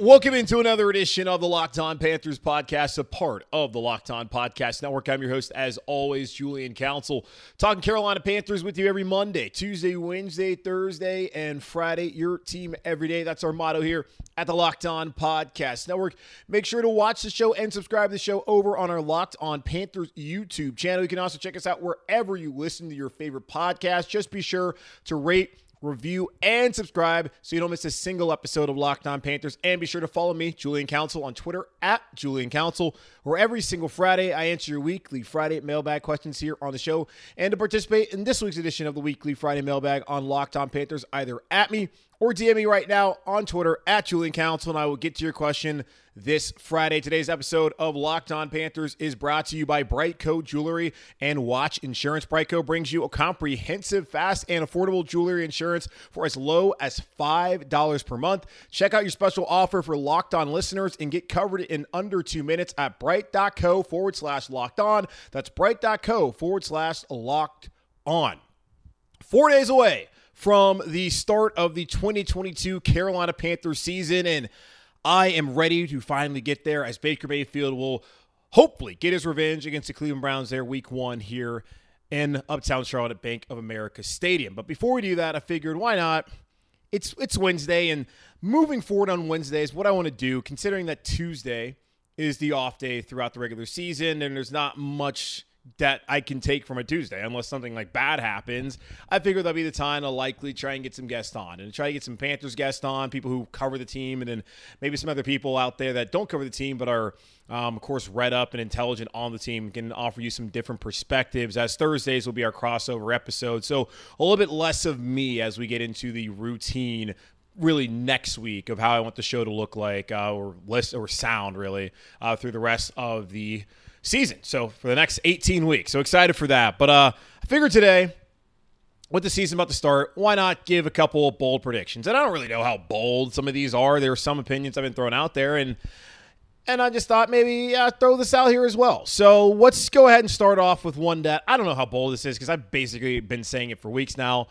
Welcome into another edition of the Locked On Panthers podcast, a part of the Locked On Podcast Network. I'm your host, as always, Julian Council, talking Carolina Panthers with you every Monday, Tuesday, Wednesday, Thursday, and Friday. Your team every day. That's our motto here at the Locked On Podcast Network. Make sure to watch the show and subscribe to the show over on our Locked On Panthers YouTube channel. You can also check us out wherever you listen to your favorite podcast. Just be sure to rate review, and subscribe so you don't miss a single episode of Locked On Panthers. And be sure to follow me, Julian Council, on Twitter at Julian Council, where every single Friday I answer your weekly Friday mailbag questions here on the show. And to participate in this week's edition of the weekly Friday mailbag on Locked On Panthers, either at me or DM me right now on Twitter at Julian Council, and I will get to your question this Friday. Today's episode of Locked On Panthers is brought to you by BriteCo Jewelry and Watch Insurance. BriteCo brings you a comprehensive, fast, and affordable jewelry insurance for as low as $5 per month. Check out your special offer for Locked On listeners and get covered in under two minutes at brite.co forward slash locked on. That's brite.co forward slash locked on. Four days away from the start of the 2022 Carolina Panthers season. And I am ready to finally get there as Baker Mayfield will hopefully get his revenge against the Cleveland Browns there week one here in Uptown Charlotte at Bank of America Stadium. But before we do that, I figured why not? It's it's Wednesday and moving forward on Wednesdays, what I want to do, considering that Tuesday is the off day throughout the regular season and there's not much that I can take from a Tuesday unless something like bad happens. I figure that'll be the time to likely try and get some guests on and try to get some Panthers guests on, people who cover the team, and then maybe some other people out there that don't cover the team but are, um, of course, read up and intelligent on the team can offer you some different perspectives. As Thursdays will be our crossover episode, so a little bit less of me as we get into the routine really next week of how I want the show to look like uh, or list or sound really uh, through the rest of the season. So for the next 18 weeks. So excited for that. But uh, I figured today, with the season about to start, why not give a couple bold predictions? And I don't really know how bold some of these are. There are some opinions I've been throwing out there, and and I just thought maybe uh, throw this out here as well. So let's go ahead and start off with one that I don't know how bold this is because I've basically been saying it for weeks now.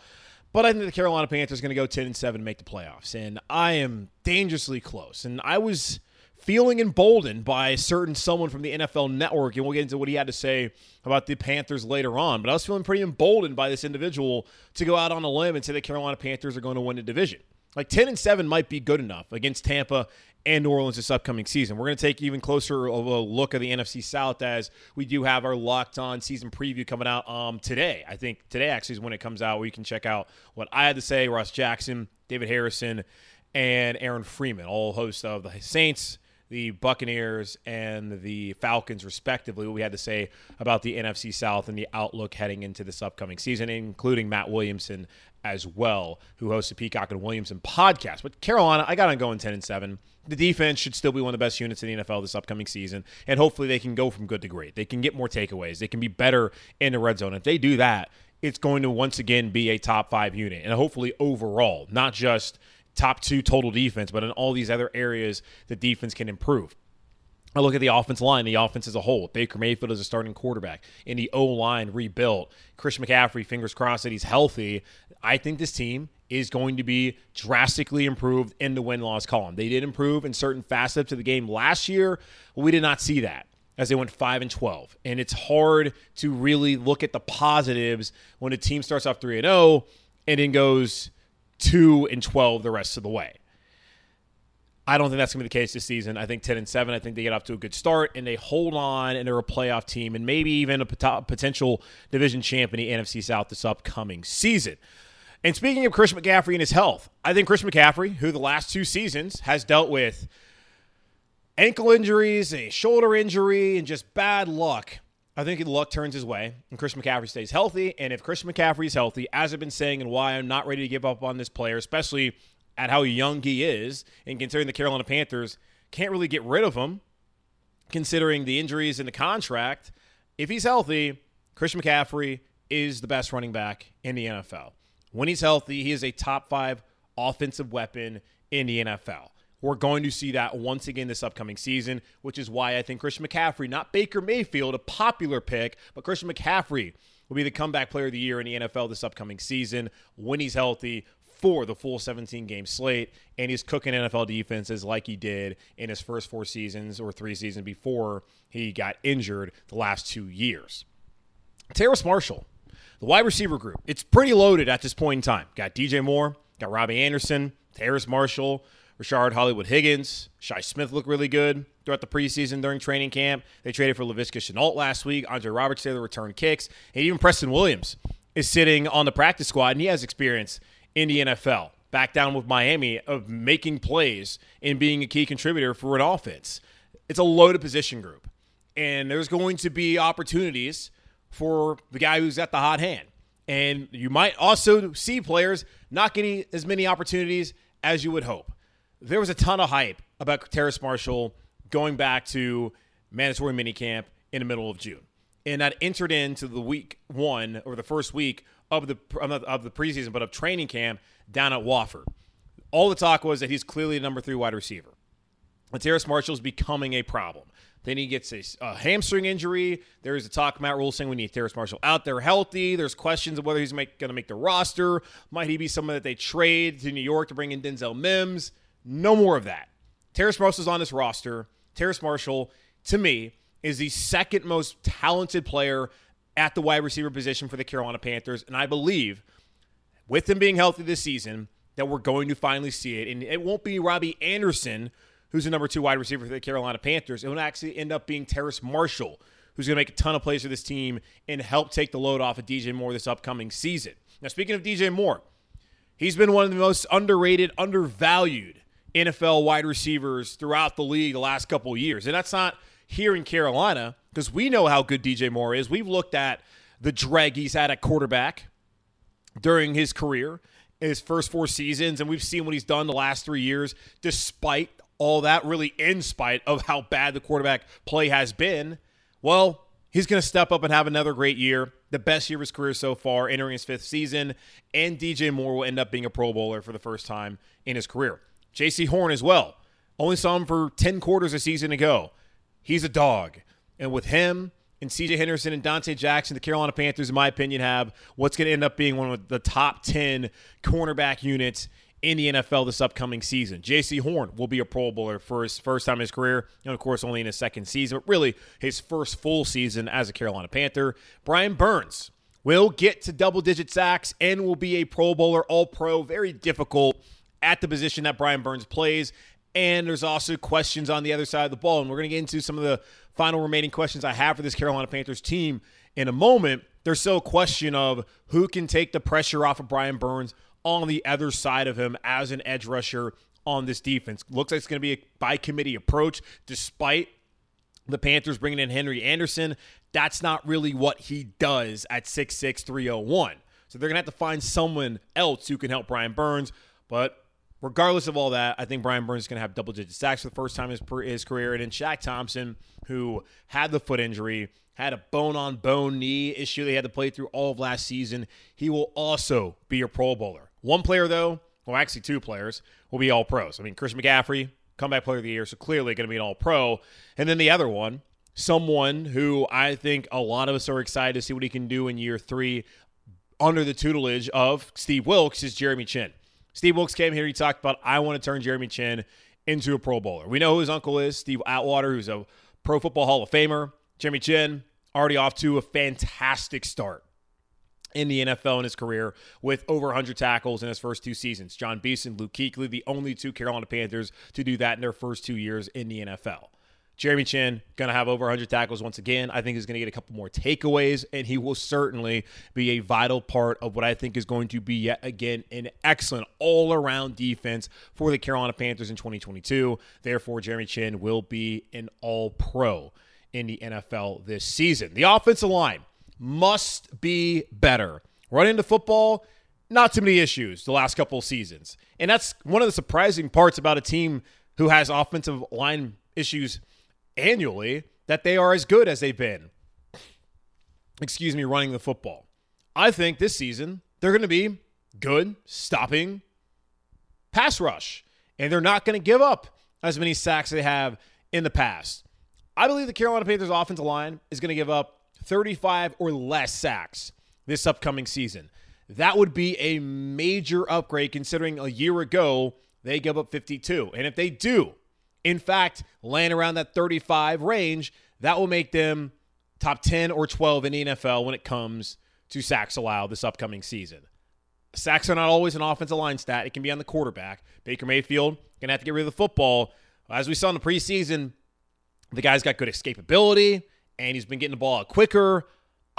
But I think the Carolina Panthers going to go 10 and 7 and make the playoffs. And I am dangerously close. And I was feeling emboldened by a certain someone from the NFL network, and we'll get into what he had to say about the Panthers later on. But I was feeling pretty emboldened by this individual to go out on a limb and say the Carolina Panthers are going to win the division. Like 10 and 7 might be good enough against Tampa and New Orleans this upcoming season. We're going to take even closer of a look at the NFC South as we do have our locked on season preview coming out um, today. I think today actually is when it comes out where you can check out what I had to say, Ross Jackson, David Harrison, and Aaron Freeman, all hosts of the Saints the Buccaneers and the Falcons, respectively, what we had to say about the NFC South and the outlook heading into this upcoming season, including Matt Williamson as well, who hosts the Peacock and Williamson podcast. But Carolina, I got on going 10 and 7. The defense should still be one of the best units in the NFL this upcoming season, and hopefully they can go from good to great. They can get more takeaways. They can be better in the red zone. If they do that, it's going to once again be a top five unit, and hopefully overall, not just top two total defense, but in all these other areas, the defense can improve. I look at the offense line, the offense as a whole. Baker Mayfield is a starting quarterback. In the O line rebuilt. Chris McCaffrey, fingers crossed that he's healthy. I think this team is going to be drastically improved in the win loss column. They did improve in certain facets of the game last year. We did not see that as they went 5 and 12. And it's hard to really look at the positives when a team starts off 3 and 0 and then goes 2 and 12 the rest of the way. I don't think that's going to be the case this season. I think 10 and 7. I think they get off to a good start and they hold on and they're a playoff team and maybe even a potential division champion in the NFC South this upcoming season. And speaking of Chris McCaffrey and his health, I think Chris McCaffrey, who the last two seasons has dealt with ankle injuries, a shoulder injury, and just bad luck. I think luck turns his way and Chris McCaffrey stays healthy. And if Chris McCaffrey is healthy, as I've been saying, and why I'm not ready to give up on this player, especially at how young he is, and considering the Carolina Panthers can't really get rid of him, considering the injuries in the contract. If he's healthy, Chris McCaffrey is the best running back in the NFL. When he's healthy, he is a top five offensive weapon in the NFL. We're going to see that once again this upcoming season, which is why I think Christian McCaffrey, not Baker Mayfield, a popular pick, but Christian McCaffrey will be the comeback player of the year in the NFL this upcoming season when he's healthy for the full 17 game slate and he's cooking NFL defenses like he did in his first four seasons or three seasons before he got injured the last two years. Terrace Marshall, the wide receiver group, it's pretty loaded at this point in time. Got DJ Moore, got Robbie Anderson, Terrace Marshall, Rashard Hollywood Higgins, Shi Smith looked really good throughout the preseason during training camp. They traded for Laviska Shenault last week. Andre Roberts there, the return kicks. And even Preston Williams is sitting on the practice squad, and he has experience in the NFL. Back down with Miami of making plays and being a key contributor for an offense. It's a loaded position group. And there's going to be opportunities for the guy who's at the hot hand. And you might also see players not getting as many opportunities as you would hope there was a ton of hype about Terrace Marshall going back to mandatory minicamp in the middle of June. And that entered into the week one or the first week of the of the preseason, but of training camp down at Wofford. All the talk was that he's clearly a number three wide receiver. And Terrace Marshall is becoming a problem. Then he gets a, a hamstring injury. There is a talk Matt Rhule saying we need Terrace Marshall out there healthy. There's questions of whether he's going to make the roster. Might he be someone that they trade to New York to bring in Denzel Mims? No more of that. Terrace Marshall's on this roster. Terrace Marshall, to me, is the second most talented player at the wide receiver position for the Carolina Panthers. And I believe, with him being healthy this season, that we're going to finally see it. And it won't be Robbie Anderson, who's the number two wide receiver for the Carolina Panthers. It will actually end up being Terrace Marshall, who's going to make a ton of plays for this team and help take the load off of DJ Moore this upcoming season. Now, speaking of DJ Moore, he's been one of the most underrated, undervalued NFL wide receivers throughout the league the last couple years. And that's not here in Carolina because we know how good DJ Moore is. We've looked at the drag he's had at quarterback during his career, his first four seasons, and we've seen what he's done the last three years, despite all that, really in spite of how bad the quarterback play has been. Well, he's going to step up and have another great year, the best year of his career so far, entering his fifth season, and DJ Moore will end up being a Pro Bowler for the first time in his career. Jaycee Horn as well. Only saw him for 10 quarters a season ago. He's a dog. And with him and CJ Henderson and Donte Jackson, the Carolina Panthers, in my opinion, have what's going to end up being one of the top 10 cornerback units in the NFL this upcoming season. Jaycee Horn will be a Pro Bowler for his first time in his career, and of course, only in his second season, but really his first full season as a Carolina Panther. Brian Burns will get to double digit sacks and will be a Pro Bowler, All Pro. Very difficult at the position that Brian Burns plays. And there's also questions on the other side of the ball. And we're going to get into some of the final remaining questions I have for this Carolina Panthers team in a moment. There's still a question of who can take the pressure off of Brian Burns on the other side of him as an edge rusher on this defense. Looks like it's going to be a by committee approach, despite the Panthers bringing in Henry Anderson. That's not really what he does at 6'6, 301. So they're going to have to find someone else who can help Brian Burns. But regardless of all that, I think Brian Burns is going to have double digit sacks for the first time in his, career. And then Shaq Thompson, who had the foot injury, had a bone on bone knee issue they had to play through all of last season, he will also be a Pro Bowler. One player, though, well, actually, two players will be all pros. I mean, Chris McCaffrey, comeback player of the year, so clearly going to be an all pro. And then the other one, someone who I think a lot of us are excited to see what he can do in year three under the tutelage of Steve Wilks, is Jeremy Chinn. Steve Wilks came here. He talked about, I want to turn Jeremy Chinn into a Pro Bowler. We know who his uncle is, Steve Atwater, who's a Pro Football Hall of Famer. Jeremy Chinn, already off to a fantastic start in the NFL in his career with over 100 tackles in his first two seasons. Jon Beason, Luke Kuechly, the only two Carolina Panthers to do that in their first two years in the NFL. Jeremy Chinn going to have over 100 tackles once again. I think he's going to get a couple more takeaways, and he will certainly be a vital part of what I think is going to be yet again an excellent all-around defense for the Carolina Panthers in 2022. Therefore, Jeremy Chinn will be an All-Pro in the NFL this season. The offensive line must be better. Running the football, not too many issues the last couple of seasons, and that's one of the surprising parts about a team who has offensive line issues annually that they are as good as they've been. Excuse me, running the football. I think this season they're going to be good stopping pass rush, and they're not going to give up as many sacks they have in the past. I believe the Carolina Panthers offensive line is going to give up 35 or less sacks this upcoming season. That would be a major upgrade considering a year ago they gave up 52. And if they do, in fact, land around that 35 range, that will make them top 10 or 12 in the NFL when it comes to sacks allowed this upcoming season. Sacks are not always an offensive line stat. It can be on the quarterback. Baker Mayfield to have to get rid of the football. As we saw in the preseason, the guy's got good escapability and he's been getting the ball out quicker.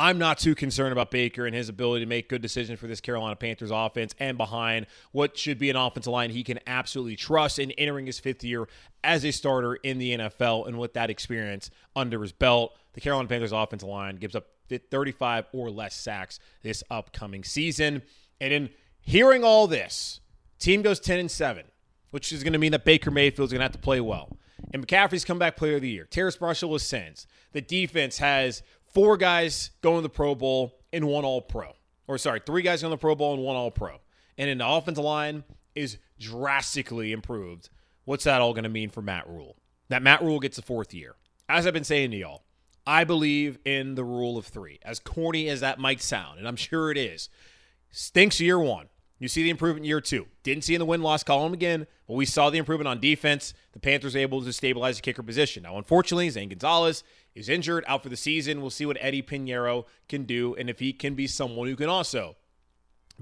I'm not too concerned about Baker and his ability to make good decisions for this Carolina Panthers offense and behind what should be an offensive line he can absolutely trust in entering his fifth year as a starter in the NFL. And with that experience under his belt, the Carolina Panthers offensive line gives up 35 or less sacks this upcoming season. And in hearing all this, team goes 10 and 7, which is going to mean that Baker Mayfield is going to have to play well. And McCaffrey's comeback player of the year. Terrace Marshall ascends. The defense has four guys going to the Pro Bowl and one All Pro. Or sorry, three guys going to the Pro Bowl and one All Pro. And in the offensive line is drastically improved. What's that all going to mean for Matt Rhule? That Matt Rhule gets a fourth year. As I've been saying to y'all, I believe in the rule of three. As corny as that might sound, and I'm sure it is, stinks year one. You see the improvement year two. Didn't see in the win loss column again, but we saw the improvement on defense. The Panthers able to stabilize the kicker position. Now, unfortunately, Zane Gonzalez is injured, out for the season. We'll see what Eddie Piñeiro can do and if he can be someone who can also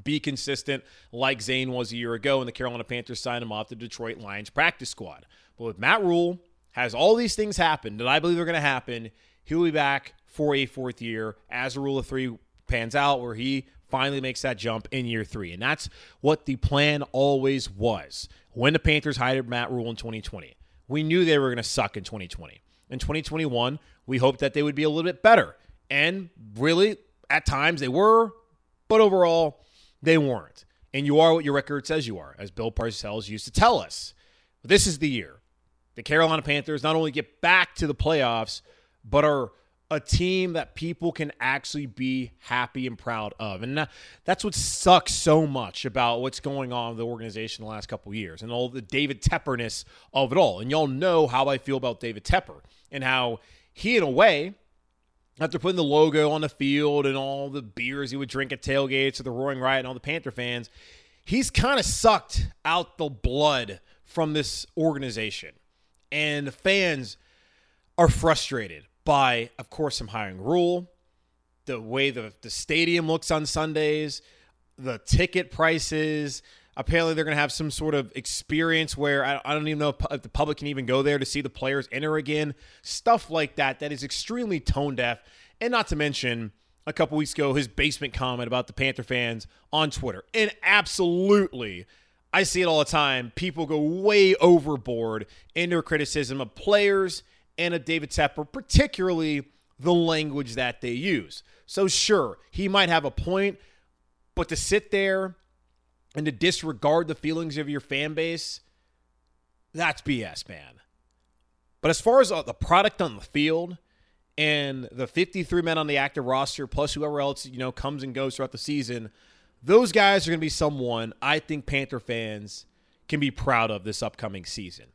be consistent like Zane was a year ago, and the Carolina Panthers signed him off the Detroit Lions practice squad. But with Matt Rhule, has all these things happened that I believe are going to happen, he'll be back for a fourth year as a rule of three pans out, where he finally makes that jump in year three. And that's what the plan always was when the Panthers hired Matt Rhule in 2020. We knew they were going to suck in 2020 in 2021, we hoped that they would be a little bit better. And really, at times they were, but overall, they weren't. And you are what your record says you are, as Bill Parcells used to tell us. This is the year. The Carolina Panthers not only get back to the playoffs, but are a team that people can actually be happy and proud of. And that's what sucks so much about what's going on with the organization the last couple years and all the David Tepperness of it all. And y'all know how I feel about David Tepper and how he, in a way, after putting the logo on the field and all the beers he would drink at tailgates or the Roaring Riot and all the Panther fans, he's kind of sucked out the blood from this organization. And fans are frustrated by, of course, him hiring Rhule, the way the, the stadium looks on Sundays, the ticket prices, Apparently, they're going to have some sort of experience where I, I don't even know if the public can even go there to see the players enter again. Stuff like that that is extremely tone deaf. And not to mention, a couple weeks ago, his basement comment about the Panther fans on Twitter. And absolutely, I see it all the time. People go way overboard in their criticism of players and a David Tepper, particularly the language that they use. So, sure, he might have a point, but to sit there and to disregard the feelings of your fan base, that's BS, man. But as far as uh, the product on the field and the 53 men on the active roster, plus whoever else, you know, comes and goes throughout the season, those guys are going to be someone I think Panther fans can be proud of this upcoming season.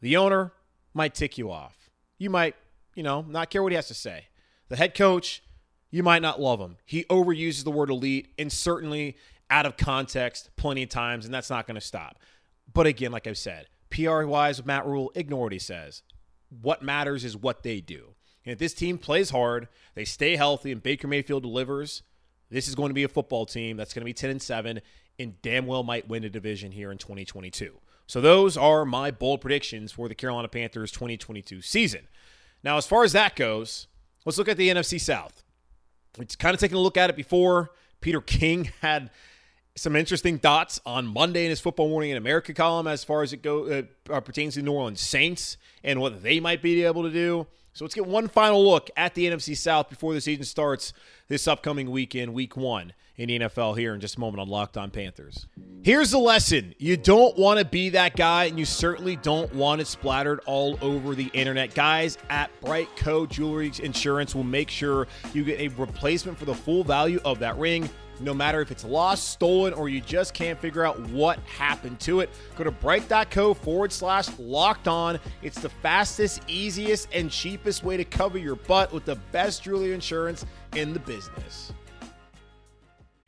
The owner might tick you off. You might, you know, not care what he has to say. The head coach, you might not love him. He overuses the word elite, and certainly out of context plenty of times, and that's not going to stop. But again, like I've said, PR wise with Matt Rhule, ignore what he says. What matters is what they do. And if this team plays hard, they stay healthy, and Baker Mayfield delivers, this is going to be a football team that's going to be 10 and 7 and damn well might win a division here in 2022. So those are my bold predictions for the Carolina Panthers 2022 season. Now, as far as that goes, let's look at the NFC South. It's kind of taken a look at it before. Peter King had some interesting thoughts on Monday in his Football Morning in America column as far as it go uh, uh, pertains to the New Orleans Saints and what they might be able to do. So let's get one final look at the NFC South before the season starts this upcoming weekend, week one in the NFL here in just a moment on Locked On Panthers. Here's the lesson. You don't want to be that guy, and you certainly don't want it splattered all over the internet. Guys at BriteCo Jewelry Insurance will make sure you get a replacement for the full value of that ring no matter if it's lost, stolen, or you just can't figure out what happened to it. Go to brite.co forward slash locked on. It's the fastest, easiest, and cheapest way to cover your butt with the best jewelry insurance in the business.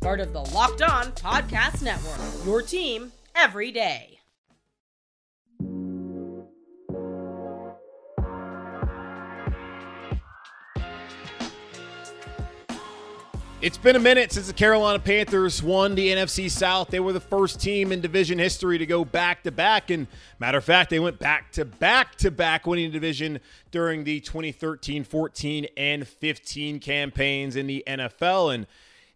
part of the Locked On Podcast Network. Your team every day. It's been a minute since the Carolina Panthers won the NFC South. They were the first team in division history to go back to back. And matter of fact, they went back to back to back winning division during the 2013, 14, and 15 campaigns in the NFL. And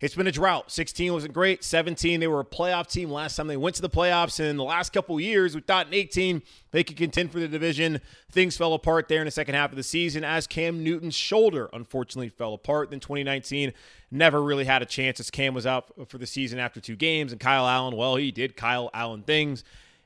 it's been a drought. 16 wasn't great. 17, they were a playoff team last time they went to the playoffs. And in the last couple years, we thought in 18 they could contend for the division. Things fell apart there in the second half of the season as Cam Newton's shoulder unfortunately fell apart. Then 2019 never really had a chance as Cam was out for the season after two games. And Kyle Allen, well, he did Kyle Allen things.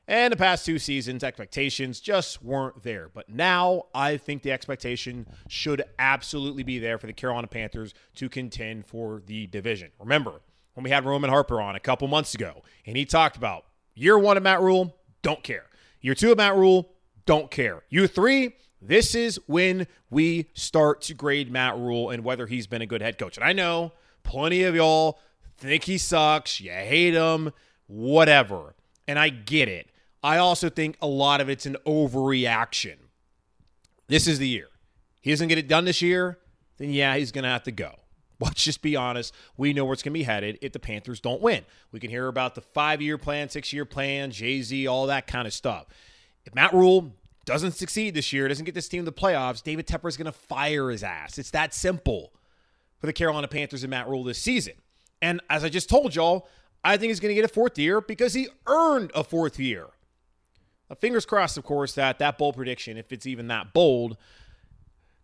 And the past two seasons, expectations just weren't there. But now I think the expectation should absolutely be there for the Carolina Panthers to contend for the division. Remember, when we had Roman Harper on a couple months ago, and he talked about year one of Matt Rhule, don't care. Year two of Matt Rhule, don't care. Year three, this is when we start to grade Matt Rhule and whether he's been a good head coach. And I know plenty of y'all think he sucks, you hate him, whatever. And I get it. I also think a lot of it's an overreaction. This is the year. He doesn't get it done this year, then yeah, he's going to have to go. Let's just be honest. We know where it's going to be headed if the Panthers don't win. We can hear about the five year plan, six year plan, Jay Z, all that kind of stuff. If Matt Rhule doesn't succeed this year, doesn't get this team to the playoffs, David Tepper is going to fire his ass. It's that simple for the Carolina Panthers and Matt Rhule this season. And as I just told y'all, I think he's going to get a fourth year because he earned a fourth year. Now, fingers crossed, of course, that that bold prediction, if it's even that bold,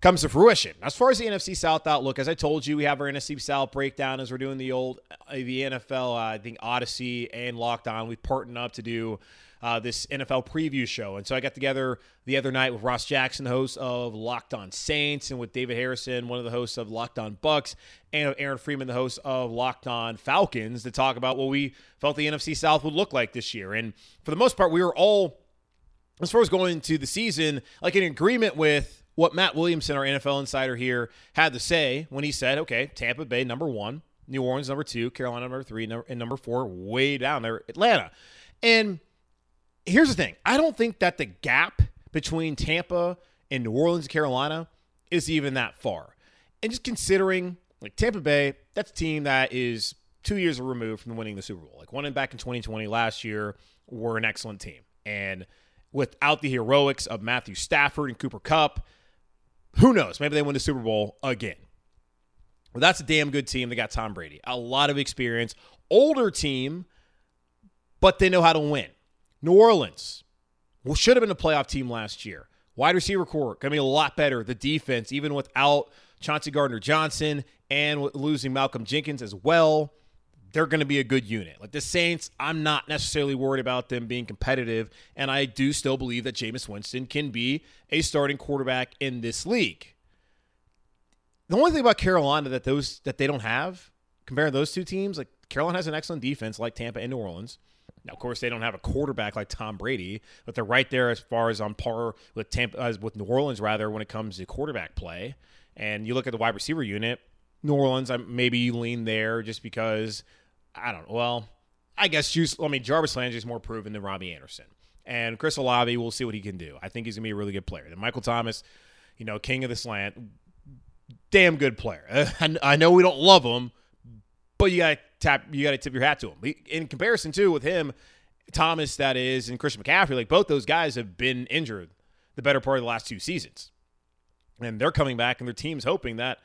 comes to fruition. As far as the NFC South outlook, as I told you, we have our NFC South breakdown as we're doing the old uh, the NFL, uh, I think Odyssey and Locked On. We've partnered up to do uh, this NFL preview show, and so I got together the other night with Ross Jackson, the host of Locked On Saints, and with David Harrison, one of the hosts of Locked On Bucks, and Aaron Freeman, the host of Locked On Falcons, to talk about what we felt the NFC South would look like this year. And for the most part, we were all as far as going into the season, like in agreement with what Matt Williamson, our NFL insider here, had to say when he said, okay, Tampa Bay number one, New Orleans number two, Carolina number three, and number four, way down there, Atlanta. And here's the thing I don't think that the gap between Tampa and New Orleans, Carolina is even that far. And just considering, like Tampa Bay, that's a team that is two years removed from winning the Super Bowl. Like one in back in 2020 last year were an excellent team. And without the heroics of Matthew Stafford and Cooper Kupp. Who knows? Maybe they win the Super Bowl again. Well, that's a damn good team. They got Tom Brady, a lot of experience, older team, but they know how to win. New Orleans well, should have been a playoff team last year. Wide receiver core going to be a lot better. The defense, even without Chauncey Gardner Johnson and losing Malcolm Jenkins as well they're going to be a good unit. Like the Saints, I'm not necessarily worried about them being competitive, and I do still believe that Jameis Winston can be a starting quarterback in this league. The only thing about Carolina that those that they don't have, comparing those two teams, like Carolina has an excellent defense like Tampa and New Orleans. Now, of course, they don't have a quarterback like Tom Brady, but they're right there as far as on par with Tampa, uh, with New Orleans rather when it comes to quarterback play. And you look at the wide receiver unit, New Orleans, I maybe you lean there just because I don't know. Well, I guess Juice. I mean, Jarvis Landry is more proven than Robbie Anderson, and Chris Olave. We'll see what he can do. I think he's gonna be a really good player. Then Michael Thomas, you know, king of the slant, damn good player. I know we don't love him, but you got to tap, you got to tip your hat to him. In comparison to with him, Thomas, that is, and Christian McCaffrey, like both those guys have been injured the better part of the last two seasons, and they're coming back, and their team's hoping that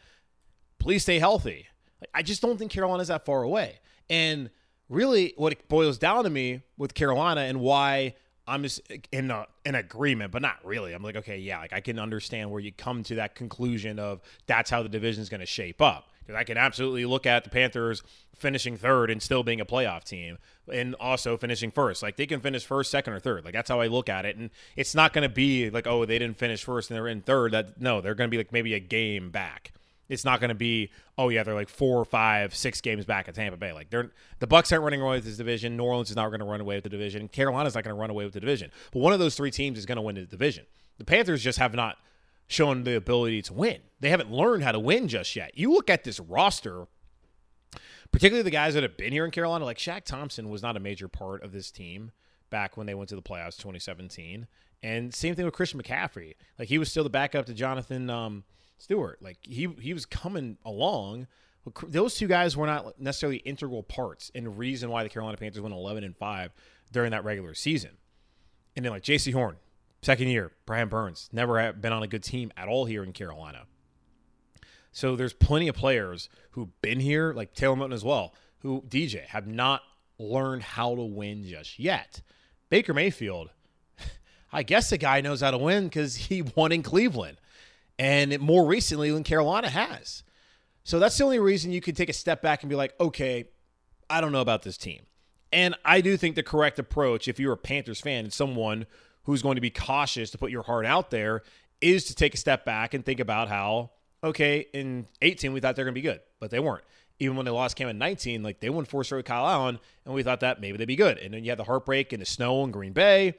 please stay healthy. I just don't think Carolina's that far away, and really, what it boils down to me with Carolina and why I'm just in a, agreement, but not really. I'm like, okay, yeah, like I can understand where you come to that conclusion of that's how the division is going to shape up. Because I can absolutely look at the Panthers finishing third and still being a playoff team, and also finishing first. Like they can finish first, second, or third. Like that's how I look at it. And it's not going to be like, oh, they didn't finish first and they're in third. That no, they're going to be like maybe a game back. It's not going to be, oh yeah, they're like four, five, six games back at Tampa Bay. Like they're the Bucks aren't running away with this division. New Orleans is not going to run away with the division. Carolina's not going to run away with the division. But one of those three teams is going to win the division. The Panthers just have not shown the ability to win. They haven't learned how to win just yet. You look at this roster, particularly the guys that have been here in Carolina, like Shaq Thompson was not a major part of this team back when they went to the playoffs 2017. And same thing with Christian McCaffrey. Like he was still the backup to Jonathan um, Stewart. Like he he was coming along. Those two guys were not necessarily integral parts in the reason why the Carolina Panthers went 11 and 5 during that regular season. And then like Jaycee Horn, second year, Brian Burns, never have been on a good team at all here in Carolina. So there's plenty of players who've been here, like Taylor Moton as well, who DJ have not learned how to win just yet. Baker Mayfield, I guess the guy knows how to win because he won in Cleveland and more recently than Carolina has. So that's the only reason you can take a step back and be like, okay, I don't know about this team. And I do think the correct approach, if you're a Panthers fan and someone who's going to be cautious to put your heart out there, is to take a step back and think about how, okay, in 18, we thought they're going to be good, but they weren't. Even when they lost Cam in 19, like they won four straight with Kyle Allen, and we thought that maybe they'd be good. And then you had the heartbreak and the snow in Green Bay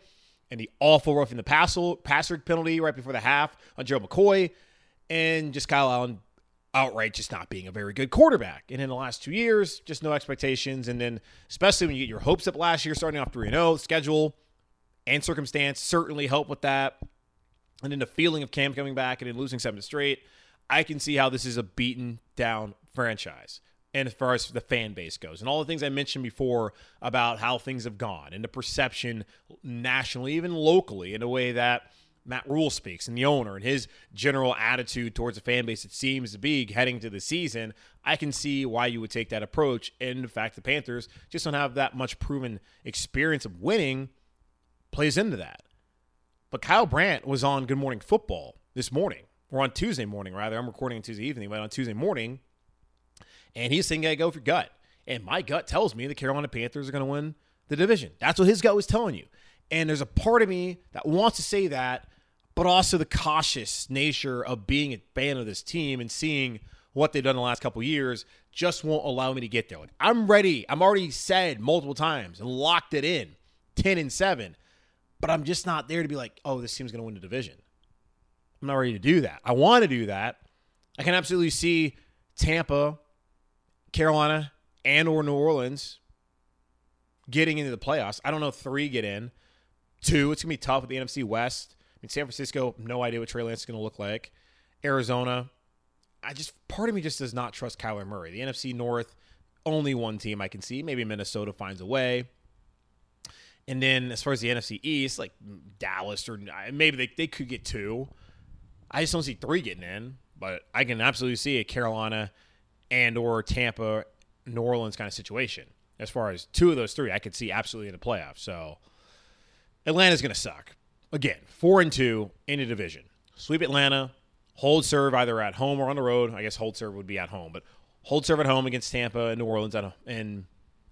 and the awful roughing the passer, passer penalty right before the half on Joe McCoy, and just Kyle Allen outright just not being a very good quarterback. And in the last two years, just no expectations. And then, especially when you get your hopes up last year, starting off 3 0, schedule and circumstance certainly help with that. And then the feeling of Cam coming back and then losing seven straight, I can see how this is a beaten down franchise and as far as the fan base goes and all the things I mentioned before about how things have gone and the perception nationally, even locally, in a way that Matt Rhule speaks and the owner and his general attitude towards the fan base, it seems to be heading to the season. I can see why you would take that approach. And in fact, the Panthers just don't have that much proven experience of winning, plays into that. But Kyle Brandt was on Good Morning Football this morning, or on Tuesday morning, rather. I'm recording on Tuesday evening, but on Tuesday morning and he's saying, I go for gut. And my gut tells me the Carolina Panthers are going to win the division. That's what his gut was telling you. And there's a part of me that wants to say that, but also the cautious nature of being a fan of this team and seeing what they've done the last couple years just won't allow me to get there. Like, I'm ready. I'm already said multiple times and locked it in 10 and 7, but I'm just not there to be like, oh, this team's going to win the division. I'm not ready to do that. I want to do that. I can absolutely see Tampa Carolina and or New Orleans getting into the playoffs. I don't know three get in. Two, it's gonna be tough with the NFC West. I mean, San Francisco, no idea what Trey Lance is gonna look like. Arizona, I just part of me just does not trust Kyler Murray. The NFC North, only one team I can see. Maybe Minnesota finds a way. And then as far as the NFC East, like Dallas or maybe they, they could get two. I just don't see three getting in, but I can absolutely see a Carolina and or Tampa, New Orleans kind of situation. As far as two of those three, I could see absolutely in the playoffs. So Atlanta's going to suck again. Four and two in a division. Sweep Atlanta, hold serve either at home or on the road. I guess hold serve would be at home, but hold serve at home against Tampa and New Orleans, at, and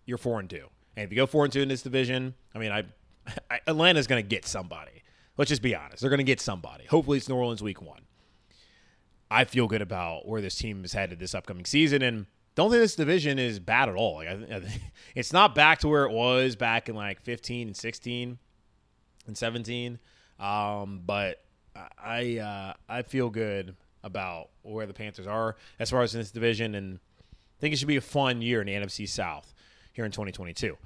you're four and two. And if you go four and two in this division, I mean, I, I Atlanta's going to get somebody. Let's just be honest; they're going to get somebody. Hopefully, it's New Orleans week one. I feel good about where this team is headed this upcoming season. And don't think this division is bad at all. Like, I, it's not back to where it was back in like 15 and 16 and 17. Um, but I uh, I feel good about where the Panthers are as far as in this division, and I think it should be a fun year in the NFC South here in 2022.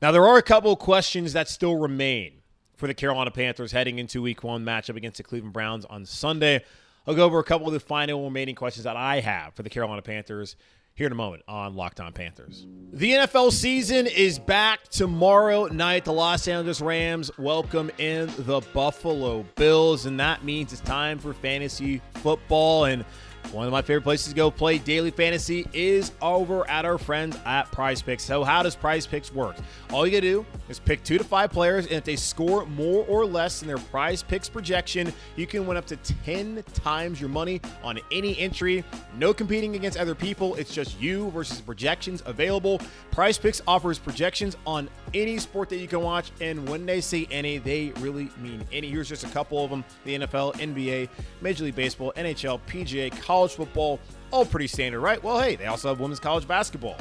Now there are a couple questions that still remain for the Carolina Panthers heading into Week One matchup against the Cleveland Browns on Sunday. I'll go over a couple of the final remaining questions that I have for the Carolina Panthers here in a moment on Locked On Panthers. The NFL season is back tomorrow night. The Los Angeles Rams welcome in the Buffalo Bills, and that means it's time for fantasy football. And one of my favorite places to go play daily fantasy is over at our friends at PrizePicks. So, how does PrizePicks work? All you gotta do is pick two to five players, and if they score more or less than their PrizePicks projection, you can win up to 10 times your money on any entry. No competing against other people, it's just you versus projections available. PrizePicks offers projections on any sport that you can watch, and when they say any, they really mean any. Here's just a couple of them the NFL, NBA, Major League Baseball, NHL, PGA, college football, all pretty standard, right? Well, hey, they also have women's college basketball.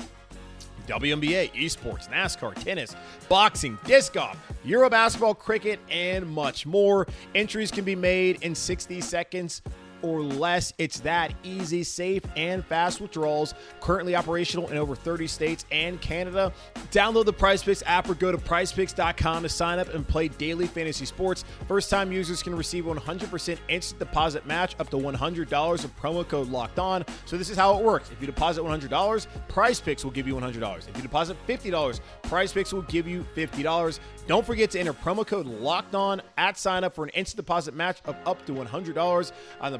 WNBA, esports, NASCAR, tennis, boxing, disc golf, Euro basketball, cricket, and much more. Entries can be made in 60 seconds or less. It's that easy, safe, and fast withdrawals. Currently operational in over 30 states and Canada. Download the PrizePicks app or go to PrizePicks.com to sign up and play daily fantasy sports. First-time users can receive 100% instant deposit match up to $100 of promo code Locked On. So this is how it works. If you deposit $100, PrizePicks will give you $100. If you deposit $50, PrizePicks will give you $50. Don't forget to enter promo code Locked On at sign up for an instant deposit match of up to $100 on the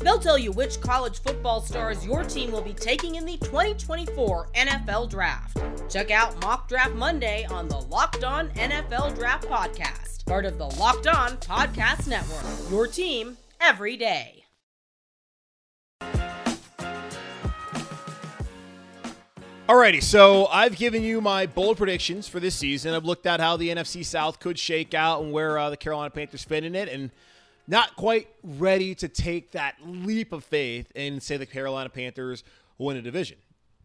They'll tell you which college football stars your team will be taking in the 2024 NFL Draft. Check out Mock Draft Monday on the Locked On NFL Draft Podcast, part of the Locked On Podcast Network. Your team every day. Alrighty, so I've given you my bold predictions for this season. I've looked at how the NFC South could shake out and where uh, the Carolina Panthers fit in it, and not quite ready to take that leap of faith and say the Carolina Panthers win a division.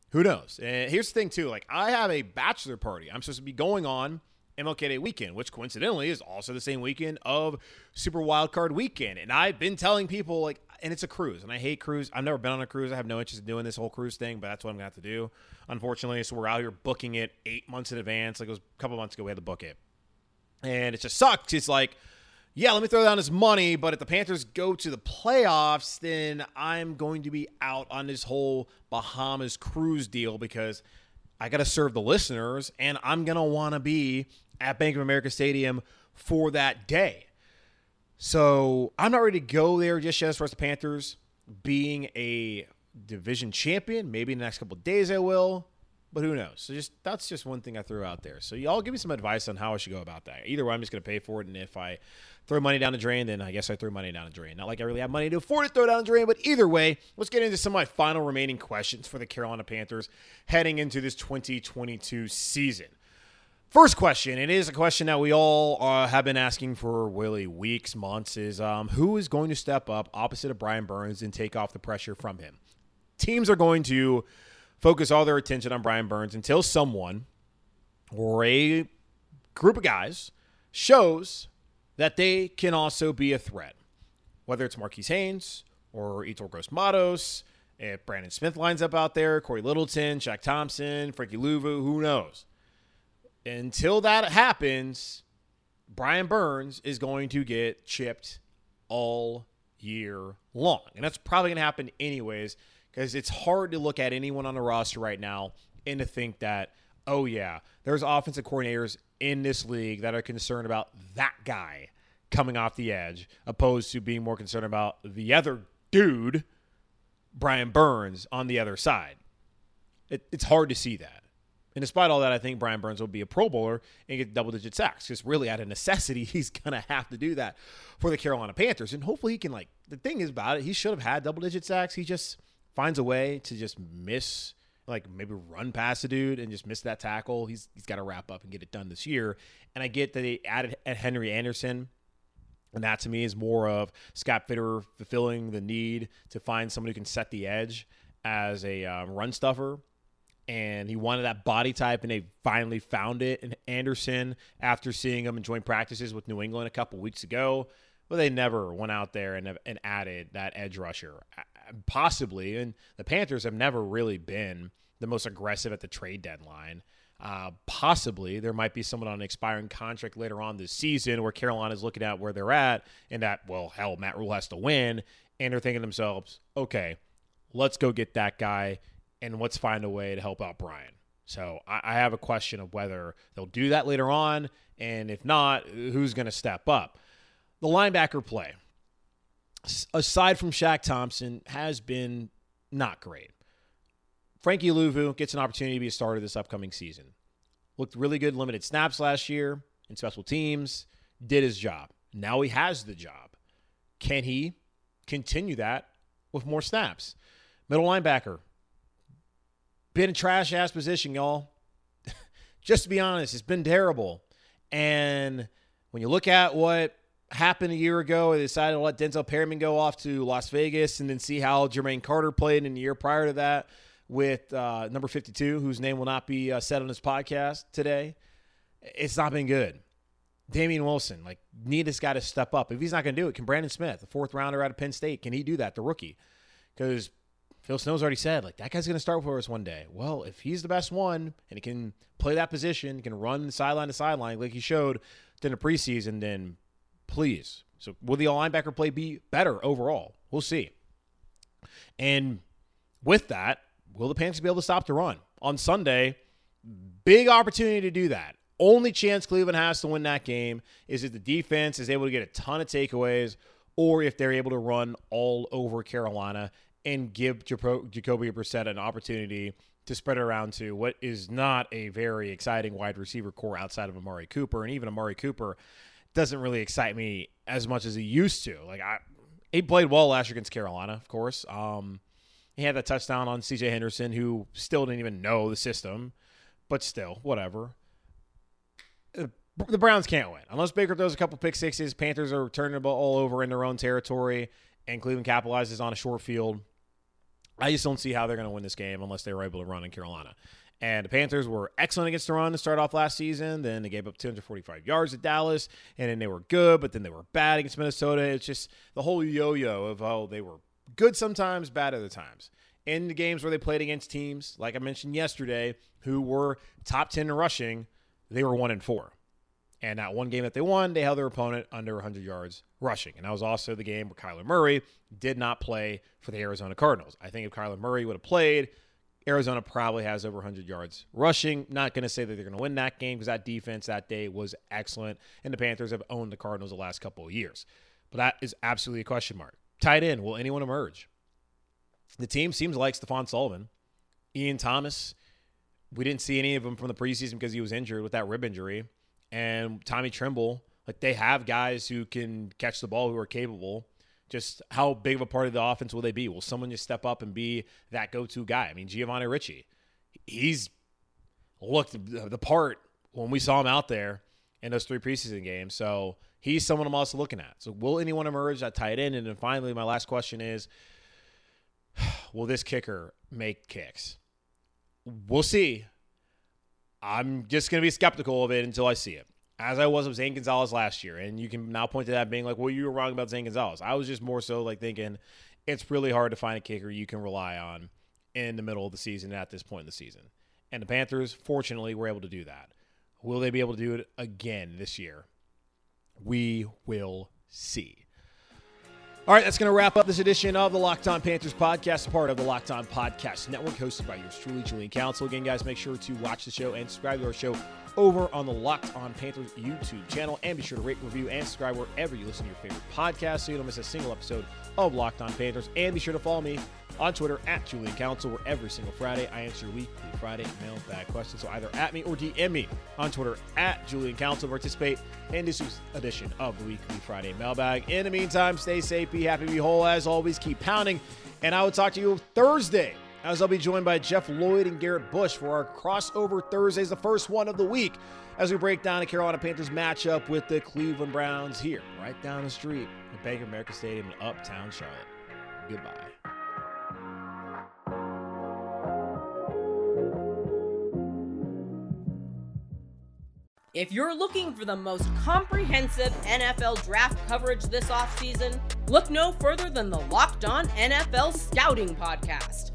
Who knows? And here's the thing, too. Like, I have a bachelor party I'm supposed to be going on MLK Day weekend, which coincidentally is also the same weekend of Super Wildcard weekend. And I've been telling people, like, and it's a cruise, and I hate cruise. I've never been on a cruise. I have no interest in doing this whole cruise thing, but that's what I'm to have to do, unfortunately. So we're out here booking it eight months in advance. Like, it was a couple months ago, we had to book it. And it just sucks. It's like, yeah, let me throw down this money, but if the Panthers go to the playoffs, then I'm going to be out on this whole Bahamas cruise deal because I got to serve the listeners and I'm going to want to be at Bank of America Stadium for that day. So I'm not ready to go there just yet as far as the Panthers being a division champion. Maybe in the next couple days I will, but who knows? So just that's just one thing I threw out there. So y'all give me some advice on how I should go about that. Either way, I'm just going to pay for it, and if I throw money down the drain, then I guess I throw money down the drain. Not like I really have money to afford to throw down the drain, but either way, let's get into some of my final remaining questions for the Carolina Panthers heading into this 2022 season. First question, it is a question that we all uh, have been asking for really weeks, months, is um, who is going to step up opposite of Brian Burns and take off the pressure from him? Teams are going to focus all their attention on Brian Burns until someone or a group of guys shows that they can also be a threat. Whether it's Marquis Haynes or Yetur Gross-Matos, if Brandon Smith lines up out there, Cory Littleton, Shaq Thompson, Frankie Luvu, who knows? Until that happens, Brian Burns is going to get chipped all year long. And that's probably going to happen anyways because it's hard to look at anyone on the roster right now and to think that, oh, yeah, there's offensive coordinators in this league that are concerned about that guy coming off the edge, opposed to being more concerned about the other dude, Brian Burns, on the other side. It, it's hard to see that. And despite all that, I think Brian Burns will be a Pro Bowler and get double digit sacks. Because really, out of necessity, he's going to have to do that for the Carolina Panthers. And hopefully, he can, like, the thing is about it, he should have had double digit sacks. He just finds a way to just miss, like, maybe run past a dude and just miss that tackle. He's, he's got to wrap up and get it done this year. And I get that they added Henry Anderson. And that to me is more of Scott Fitterer fulfilling the need to find someone who can set the edge as a uh, run stuffer and he wanted that body type, and they finally found it in Anderson after seeing him in joint practices with New England a couple weeks ago. But they never went out there and, and added that edge rusher. Possibly, and the Panthers have never really been the most aggressive at the trade deadline. Uh, possibly there might be someone on an expiring contract later on this season where Carolina's looking at where they're at and that, well, hell, Matt Rhule has to win. And they're thinking themselves, okay, let's go get that guy and let's find a way to help out Brian. So I, I have a question of whether they'll do that later on, and if not, who's going to step up? The linebacker play, aside from Shaq Thompson, has been not great. Frankie Luvu gets an opportunity to be a starter this upcoming season. Looked really good, limited snaps last year in special teams, did his job. Now he has the job. Can he continue that with more snaps? Middle linebacker, been a trash ass position, y'all. Just to be honest, it's been terrible. And when you look at what happened a year ago, they decided to let Denzel Perryman go off to Las Vegas and then see how Jermaine Carter played in the year prior to that with uh, number 52, whose name will not be uh, said on this podcast today. It's not been good. Damien Wilson, like, need this guy to step up. If he's not going to do it, can Brandon Smith, the fourth rounder out of Penn State, can he do that, the rookie? Because Phil Snow's already said, like, that guy's going to start for us one day. Well, if he's the best one and he can play that position, can run sideline to sideline like he showed in the preseason, then please. So will the linebacker play be better overall? We'll see. And with that, will the Panthers be able to stop the run? On Sunday, big opportunity to do that. Only chance Cleveland has to win that game is if the defense is able to get a ton of takeaways or if they're able to run all over Carolina and give Jacoby Brissett an opportunity to spread it around to what is not a very exciting wide receiver corps outside of Amari Cooper. And even Amari Cooper doesn't really excite me as much as he used to. Like I he played well last year against Carolina, of course. Um, he had that touchdown on CJ Henderson, who still didn't even know the system, but still, whatever. Uh, the Browns can't win unless Baker throws a couple pick sixes. Panthers are turning the ball all over in their own territory, and Cleveland capitalizes on a short field. I just don't see how they're going to win this game unless they were able to run in Carolina. And the Panthers were excellent against the run to start off last season. Then they gave up 245 yards at Dallas, and then they were good, but then they were bad against Minnesota. It's just the whole yo-yo of oh, they were good sometimes, bad other times. In the games where they played against teams, like I mentioned yesterday, who were top 10 in rushing, they were one and four. And that one game that they won, they held their opponent under 100 yards rushing. And that was also the game where Kyler Murray did not play for the Arizona Cardinals. I think if Kyler Murray would have played, Arizona probably has over 100 yards rushing. Not going to say that they're going to win that game because that defense that day was excellent. And the Panthers have owned the Cardinals the last couple of years. But that is absolutely a question mark. Tight end, will anyone emerge? The team seems like Stephen Sullivan, Ian Thomas. We didn't see any of them from the preseason because he was injured with that rib injury and Tommy Tremble. Like they have guys who can catch the ball who are capable. Just how big of a part of the offense will they be? Will someone just step up and be that go-to guy? I mean, Giovanni Ricci, he's looked the part when we saw him out there in those three preseason games. So he's someone I'm also looking at. So will anyone emerge at tight end? And then finally, my last question is, will this kicker make kicks? We'll see. I'm just going to be skeptical of it until I see it. As I was with Zane Gonzalez last year. And you can now point to that being like, well, you were wrong about Zane Gonzalez. I was just more so like thinking it's really hard to find a kicker you can rely on in the middle of the season at this point in the season. And the Panthers, fortunately, were able to do that. Will they be able to do it again this year? We will see. All right, that's going to wrap up this edition of the Locked On Panthers podcast, part of the Locked On Podcast Network, hosted by yours truly, Julian Council. Again, guys, make sure to watch the show and subscribe to our show over on the Locked On Panthers YouTube channel. And be sure to rate, review, and subscribe wherever you listen to your favorite podcast so you don't miss a single episode of Locked On Panthers. And be sure to follow me on Twitter at Julian Council, where every single Friday I answer your weekly Friday mailbag questions. So either at me or DM me on Twitter at Julian Council. Participate in this week's edition of the weekly Friday mailbag. In the meantime, stay safe, be happy, be whole. As always, keep pounding. And I will talk to you Thursday as I'll be joined by Jeff Lloyd and Garrett Bush for our crossover Thursdays, the first one of the week, as we break down the Carolina Panthers matchup with the Cleveland Browns here, right down the street at Bank of America Stadium in Uptown Charlotte. Goodbye. If you're looking for the most comprehensive NFL draft coverage this offseason, look no further than the Locked On NFL Scouting Podcast.